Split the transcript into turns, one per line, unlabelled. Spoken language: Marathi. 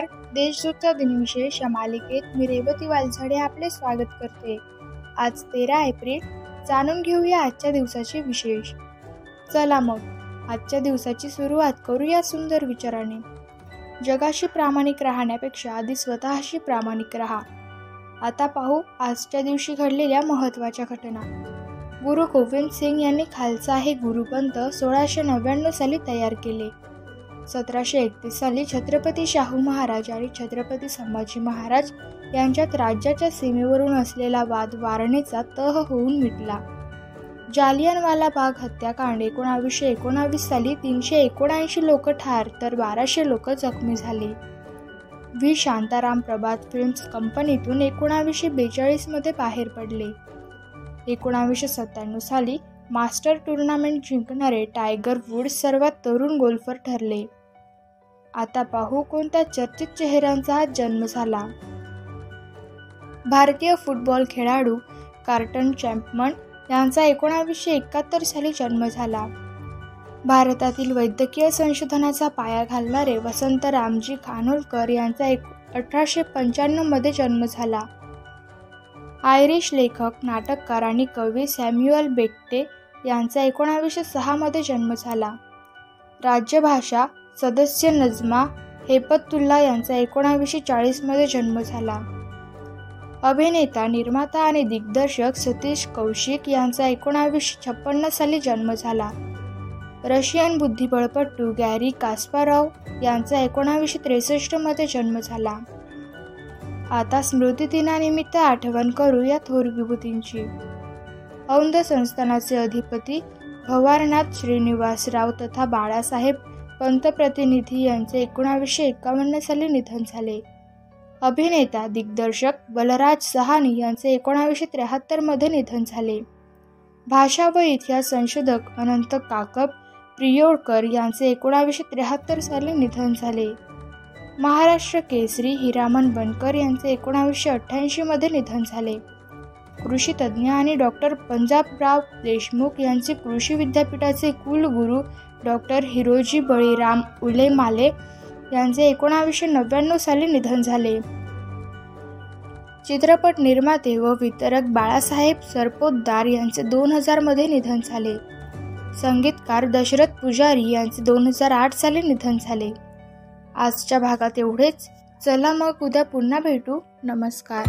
नमस्कार. देशदूतचा दिनविशेष या मालिकेत मी रेवती वालझाडे आपले स्वागत करते. आज तेरा एप्रिल जाणून घेऊया आजच्या दिवसाचे विशेष. चला मग आजच्या दिवसाची सुरुवात करूया सुंदर विचाराने. जगाशी प्रामाणिक राहण्यापेक्षा आधी स्वतःशी प्रामाणिक राहा. आता पाहू आजच्या दिवशी घडलेल्या महत्त्वाच्या घटना. गुरु गोविंद सिंग यांनी खालसा हे गुरुपंथ सोळाशे नव्याण्णव साली तयार केले. सतराशे एकतीस साली छत्रपती शाहू महाराज आणि छत्रपती संभाजी महाराज यांच्यात राज्याच्या सीमेवरून असलेला वाद वारणेचा तह होऊन मिटला. जालियनवाला बाग हत्याकांड एकोणावीसशे एकोणावीस साली तीनशे एकोणऐंशी लोक ठार तर बाराशे लोक जखमी झाले. व्ही. शांताराम प्रभात फिल्म्स कंपनीतून एकोणावीसशे बेचाळीसमध्ये बाहेर पडले. एकोणावीसशे सत्त्याण्णव साली मास्टर टुर्नामेंट जिंकणारे टायगर वूड सर्वात तरुण गोल्फर ठरले. आता पाहू कोणत्या चर्चित चेहऱ्यांचा हा जन्म झाला. भारतीय फुटबॉल खेळाडू कार्टन चॅम्पमन यांचा एकोणावीसशे एकाहत्तर साली जन्म झाला. भारतातील वैद्यकीय संशोधनाचा पाया घालणारे वसंत रामजी खानोलकर यांचा एक अठराशे पंच्याण्णवमध्ये जन्म झाला. आयरिश लेखक नाटककार आणि कवी सॅम्युअल बेक्टे यांचा एकोणावीसशे सहामध्ये जन्म झाला. राज्यभाषा सदस्य नजमा हेपतुल्ला यांचा एकोणावीसशे चाळीसमध्ये जन्म झाला. अभिनेता निर्माता आणि दिग्दर्शक सतीश कौशिक यांचा एकोणावीसशे छप्पन्न साली जन्म झाला. रशियन बुद्धिबळपटू गॅरी कास्पारॉव यांचा एकोणावीसशे त्रेसष्टमध्ये जन्म झाला. आता स्मृतिदिनानिमित्त आठवण करू या थोर विभूतींची. औंध संस्थानाचे अधिपती भवारनाथ श्रीनिवासराव तथा बाळासाहेब पंतप्रतिनिधी यांचे एकोणावीसशे एकावन्न साली निधन झाले. अभिनेता दिग्दर्शक बलराज सहानी यांचे एकोणावीसशे त्र्याहत्तरमध्ये निधन झाले. भाषा व इतिहास संशोधक अनंत काकब प्रियोडकर यांचे एकोणावीसशे त्र्याहत्तर साली निधन झाले. महाराष्ट्र केसरी हिरामन बनकर यांचे एकोणावीसशे अठ्ठ्याऐंशीमध्ये निधन झाले. कृषीतज्ञ आणि डॉक्टर पंजाबराव देशमुख यांचे कृषी विद्यापीठाचे कुलगुरू डॉक्टर हिरोजी बळीराम उलेमाले यांचे एकोणावीसशे नव्याण्णव साली निधन झाले. चित्रपट निर्माते व वितरक बाळासाहेब सरपोतदार यांचे दोन हजारमध्ये निधन झाले. संगीतकार दशरथ पुजारी यांचे दोन हजार आठ साली निधन झाले. आजच्या भागात एवढेच. चला मग उद्या पुन्हा भेटू. नमस्कार.